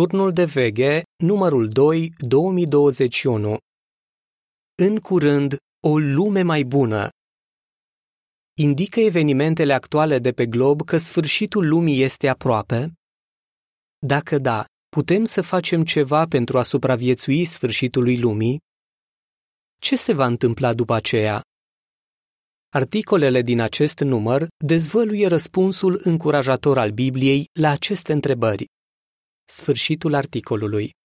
Turnul de veghe, numărul 2, 2021. În curând, o lume mai bună. Indică evenimentele actuale de pe glob că sfârșitul lumii este aproape? Dacă da, putem să facem ceva pentru a supraviețui sfârșitului lumii? Ce se va întâmpla după aceea? Articolele din acest număr dezvăluie răspunsul încurajator al Bibliei la aceste întrebări. Sfârșitul articolului.